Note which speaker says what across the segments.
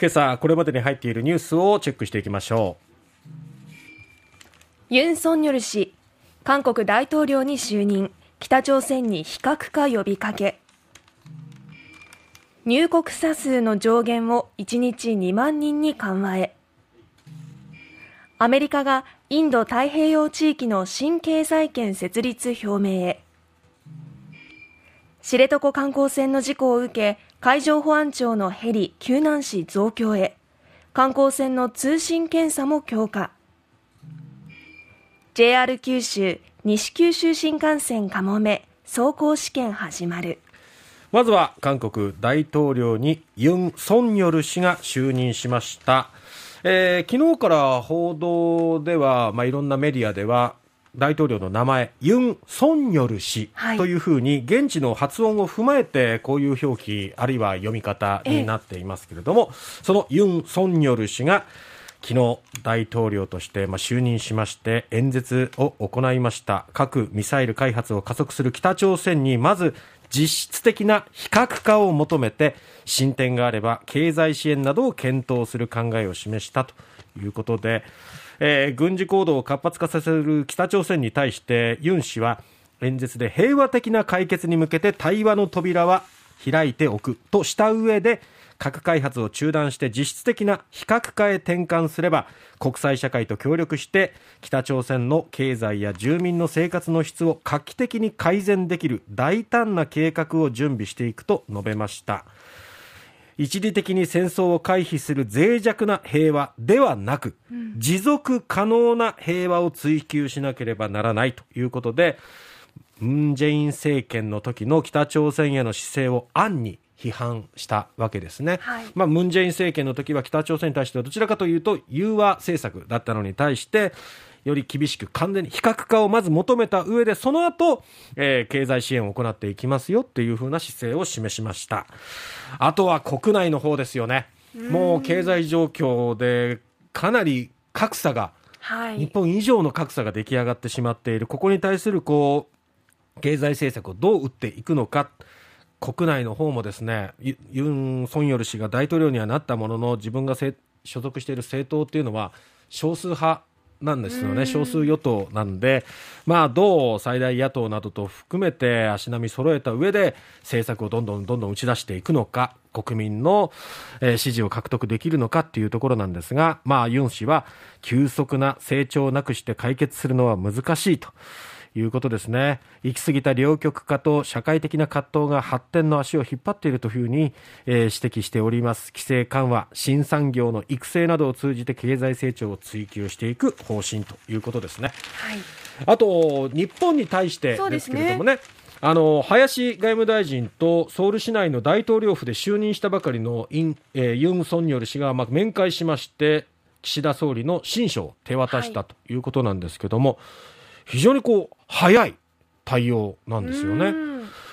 Speaker 1: 今朝これまでに入っているニュースをチェックしていきましょ
Speaker 2: う。ユン・ソンニョル氏韓国大統領に就任。北朝鮮に非核化呼びかけ。入国者数の上限を1日2万人に緩和へ。アメリカがインド太平洋地域の新経済圏設立表明へ。知床観光船の事故を受け海上保安庁のヘリ救難士増強へ。観光船の通信検査も強化。JR 九州西九州新幹線かもめ走行試験始まる。
Speaker 1: まずは韓国大統領にユン・ソンニョル氏が就任しました、えー、昨日から報道では、まあ、いろんなメディアでは大統領の名前、ユン・ソンニョル氏というふうに、現地の発音を踏まえて、こういう表記、あるいは読み方になっていますけれども、そのユン・ソンニョル氏が、昨日大統領としてまあ就任しまして演説を行いました。核・ミサイル開発を加速する北朝鮮にまず実質的な非核化を求めて進展があれば経済支援などを検討する考えを示したということでえー、軍事行動を活発化させる北朝鮮に対してユン氏は演説で平和的な解決に向けて対話の扉は開いておくとした上で核開発を中断して実質的な非核化へ転換すれば国際社会と協力して北朝鮮の経済や住民の生活の質を画期的に改善できる大胆な計画を準備していくと述べました。一時的に戦争を回避する脆弱な平和ではなく、うん、持続可能な平和を追求しなければならないということで、ムン・ジェイン政権の時の北朝鮮への姿勢を暗に批判したわけですね、はい、まあ、ムン・ジェイン政権の時は北朝鮮に対してはどちらかというと融和政策だったのに対してより厳しく完全に非核化をまず求めた上でその後、えー、経済支援を行っていきますよっていうふうな姿勢を示しました。あとは国内の方ですよね。もう経済状況でかなり格差が、はい、日本以上の格差が出来上がってしまっている。ここに対するこう経済政策をどう打っていくのか。国内の方もですねユン・ソンヨル氏が大統領にはなったものの自分が所属している政党っていうのは少数派なんですよね、少数与党なんで、まあ、どう最大野党などと含めて足並み揃えた上で政策をどんどんどんどん打ち出していくのか、国民の、え支持を獲得できるのかっていうところなんですが、まあ、ユン氏は急速な成長をなくして解決するのは難しいと。いうことですね。行き過ぎた両極化と社会的な葛藤が発展の足を引っ張っているというふうに、えー、指摘しております。規制緩和新産業の育成などを通じて経済成長を追求していく方針ということですね、はい、あと日本に対してですけれどもねあの林外務大臣とソウル市内の大統領府で就任したばかりのイン、えー、ユン・ソンニョル氏が、まあ、面会しまして岸田総理の親書を手渡したということなんですけども、はい非常にこう早い対応なんですよね。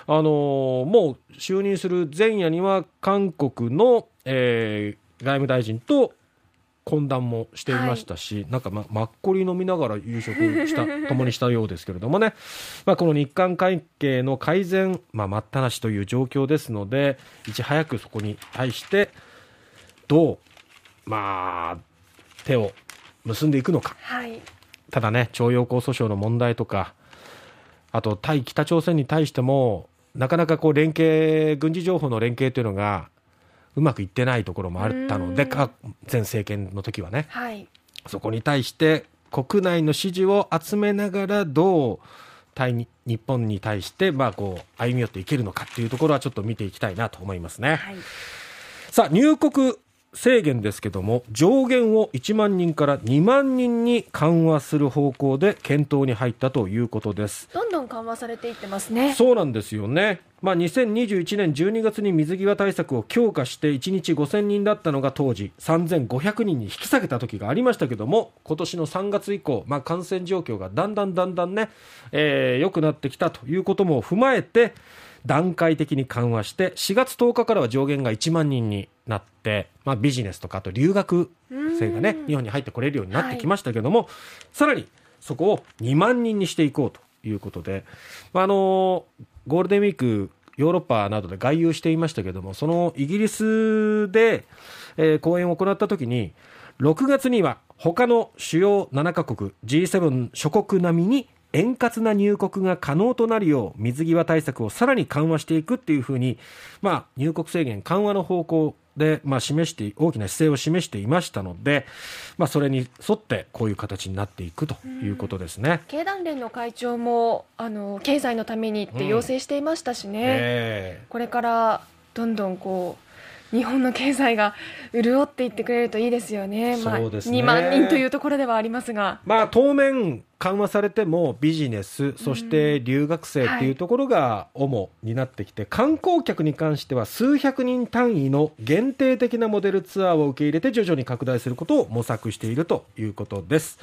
Speaker 1: あのもう就任する前夜には韓国の、えー、外務大臣と懇談もしていましたし、はい、なんか、ま、マッコリ飲みながら夕食した共にしたようですけれどもね、まあ、この日韓関係の改善、まあ、待ったなしという状況ですのでいち早くそこに対してどう、まあ、手を結んでいくのか。はいただね、徴用工訴訟の問題とか、あと対北朝鮮に対しても、なかなかこう連携、軍事情報の連携というのがうまくいってないところもあったので、前政権の時はね、はい、そこに対して国内の支持を集めながら、どう対日本に対して、まあ、こう歩み寄っていけるのかっていうところはちょっと見ていきたいなと思いますね。はい、さあ入国制限ですけども上限を1万人から2万人に緩和する方向で検討に入ったということです。
Speaker 2: どんどん緩和されていってますね。
Speaker 1: そうなんですよね。まあ、2021年12月に水際対策を強化して1日5000人だったのが当時3500人に引き下げた時がありましたけども今年の3月以降、まあ、感染状況がだんだんだんだんね、えー、良くなってきたということも踏まえて段階的に緩和して4月10日からは上限が1万人になって、まあ、ビジネスとかあと留学生がね日本に入ってこれるようになってきましたけども、はい、さらにそこを2万人にしていこうということで、あのゴールデンウィークヨーロッパなどで外遊していましたけども、そのイギリスで、えー、講演を行ったときに、6月には他の主要7カ国 G7 諸国並みに円滑な入国が可能となるよう水際対策をさらに緩和していくっていうふうに、まあ、入国制限緩和の方向で、まあ、示して大きな姿勢を示していましたので、まあ、それに沿ってこういう形になっていくということですね。
Speaker 2: 経団連の会長もあの経済のためにって要請していましたしね、うんえ。ー、これからどんどんこう日本の経済が潤っていってくれるといいですよね、まあ、ね。2万人というところではありますが、
Speaker 1: まあ、当面、緩和されてもビジネス、そして留学生っていうところが主になってきて、観光客に関しては数百人単位の限定的なモデルツアーを受け入れて徐々に拡大することを模索しているということです。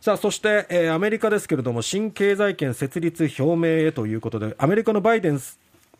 Speaker 1: さあそして、えー、アメリカですけれども新経済圏設立表明へということでアメリカのバイデン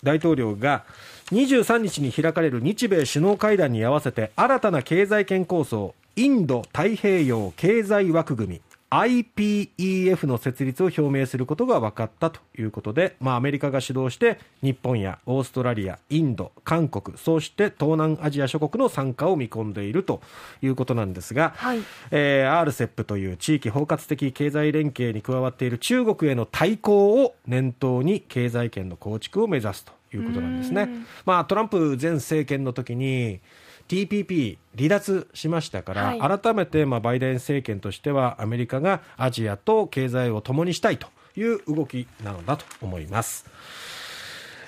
Speaker 1: 大統領が23日に開かれる日米首脳会談に合わせて新たな経済圏構想インド太平洋経済枠組み IPEF の設立を表明することが分かったということで、まあ、アメリカが主導して日本やオーストラリア、インド、韓国そして東南アジア諸国の参加を見込んでいるということなんですが、はい。えー、RCEP という地域包括的経済連携に加わっている中国への対抗を念頭に経済圏の構築を目指すということなんですね。まあ、トランプ前政権の時に TPP 離脱しましたから、はい、改めてまあバイデン政権としてはアメリカがアジアと経済を共にしたいという動きなのだと思います。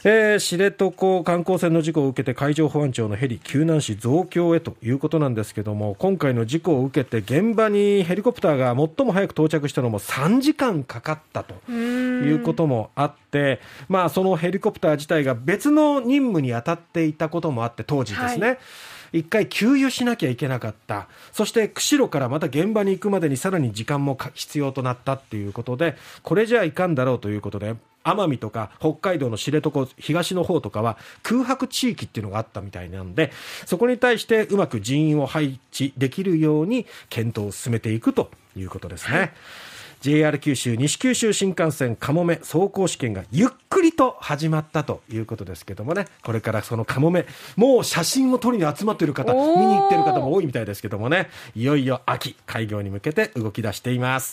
Speaker 1: えー、知床観光船の事故を受けて海上保安庁のヘリ救難士増強へということなんですけども今回の事故を受けて現場にヘリコプターが最も早く到着したのも3時間かかったということもあってまあ、そのヘリコプター自体が別の任務に当たっていたこともあって当時ですね、はい一回給油しなきゃいけなかった。そして釧路からまた現場に行くまでにさらに時間も必要となったっていうことで、これじゃいかんだろうということで、奄美とか北海道の知床東の方とかは空白地域っていうのがあったみたいなんで、そこに対してうまく人員を配置できるように検討を進めていくということですね。はい。JR 九州西九州新幹線かもめ走行試験がゆっくりと始まったということですけどもね。これからそのかもめもう写真を撮りに集まっている方見に行っている方も多いみたいですけどもね。いよいよ秋開業に向けて動き出しています